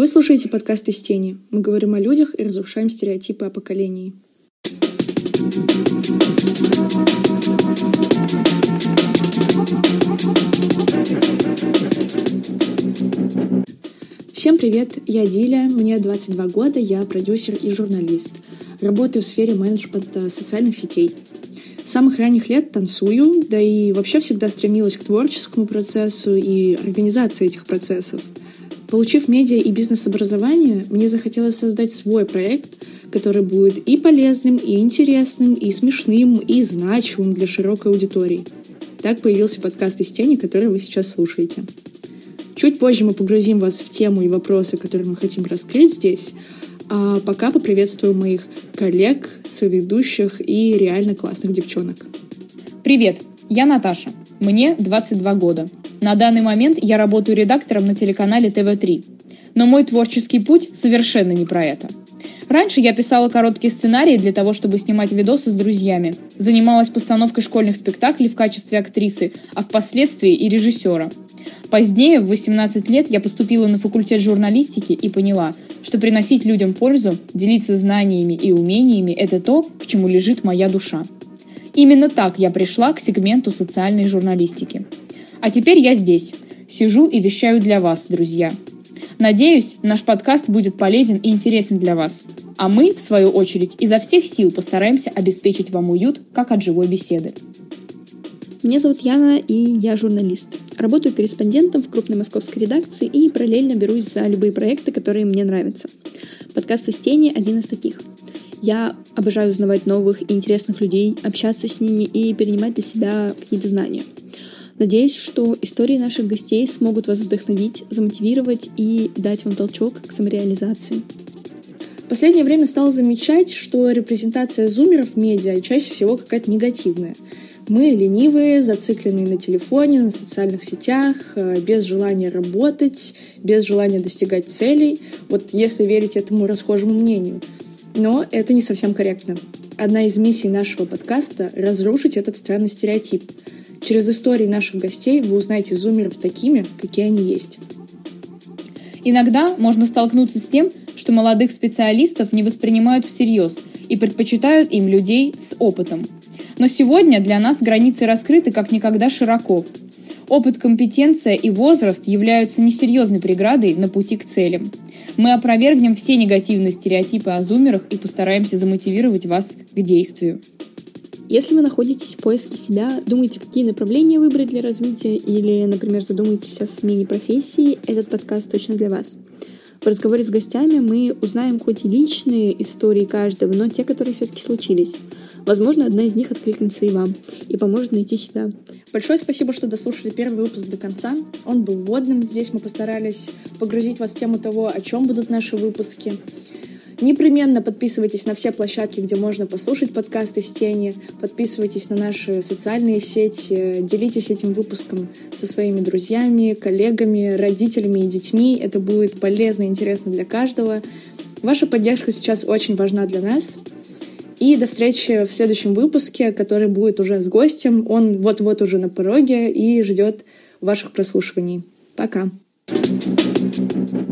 Вы слушаете подкаст «Из тени». Мы говорим о людях и разрушаем стереотипы о поколении. Всем привет, я Диля, мне 22 года, я продюсер и журналист. Работаю в сфере менеджмента социальных сетей. С самых ранних лет танцую, да и вообще всегда стремилась к творческому процессу и организации этих процессов. Получив медиа и бизнес-образование, мне захотелось создать свой проект, который будет и полезным, и интересным, и смешным, и значимым для широкой аудитории. Так появился подкаст «Из тени», который вы сейчас слушаете. Чуть позже мы погрузим вас в тему и вопросы, которые мы хотим раскрыть здесь, а пока поприветствую моих коллег, соведущих и реально классных девчонок. Привет, я Наташа. Мне 22 года. На данный момент я работаю редактором на телеканале ТВ-3. Но мой творческий путь совершенно не про это. Раньше я писала короткие сценарии для того, чтобы снимать видосы с друзьями. Занималась постановкой школьных спектаклей в качестве актрисы, а впоследствии и режиссера. Позднее, в 18 лет, я поступила на факультет журналистики и поняла, что приносить людям пользу, делиться знаниями и умениями – это то, к чему лежит моя душа. Именно так я пришла к сегменту социальной журналистики. А теперь я здесь, сижу и вещаю для вас, друзья. Надеюсь, наш подкаст будет полезен и интересен для вас. А мы, в свою очередь, изо всех сил постараемся обеспечить вам уют, как от живой беседы. Меня зовут Яна, и я журналист. Работаю корреспондентом в крупной московской редакции и параллельно берусь за любые проекты, которые мне нравятся. Подкаст из тени — один из таких. Я обожаю узнавать новых и интересных людей, общаться с ними и перенимать для себя какие-то знания. Надеюсь, что истории наших гостей смогут вас вдохновить, замотивировать и дать вам толчок к самореализации. В последнее время стала замечать, что репрезентация зумеров в медиа чаще всего какая-то негативная — мы ленивые, зацикленные на телефоне, на социальных сетях, э, без желания работать, без желания достигать целей. Вот если верить этому расхожему мнению. Но это не совсем корректно. Одна из миссий нашего подкаста — разрушить этот странный стереотип. Через истории наших гостей вы узнаете зумеров такими, какие они есть. Иногда можно столкнуться с тем, что молодых специалистов не воспринимают всерьез и предпочитают им людей с опытом — но сегодня для нас границы раскрыты как никогда широко. Опыт, компетенция и возраст являются несерьезной преградой на пути к целям. Мы опровергнем все негативные стереотипы о зумерах и постараемся замотивировать вас к действию. Если вы находитесь в поиске себя, думаете, какие направления выбрать для развития, или, например, задумаетесь о смене профессии, этот подкаст точно для вас. В разговоре с гостями мы узнаем хоть и личные истории каждого, но те, которые все-таки случились. Возможно, одна из них откликнется и вам и поможет найти себя. Большое спасибо, что дослушали первый выпуск до конца. Он был вводным. Здесь мы постарались погрузить вас в тему того, о чем будут наши выпуски. Непременно подписывайтесь на все площадки, где можно послушать подкасты с тени. Подписывайтесь на наши социальные сети. Делитесь этим выпуском со своими друзьями, коллегами, родителями и детьми. Это будет полезно и интересно для каждого. Ваша поддержка сейчас очень важна для нас. И до встречи в следующем выпуске, который будет уже с гостем. Он вот-вот уже на пороге и ждет ваших прослушиваний. Пока. thank you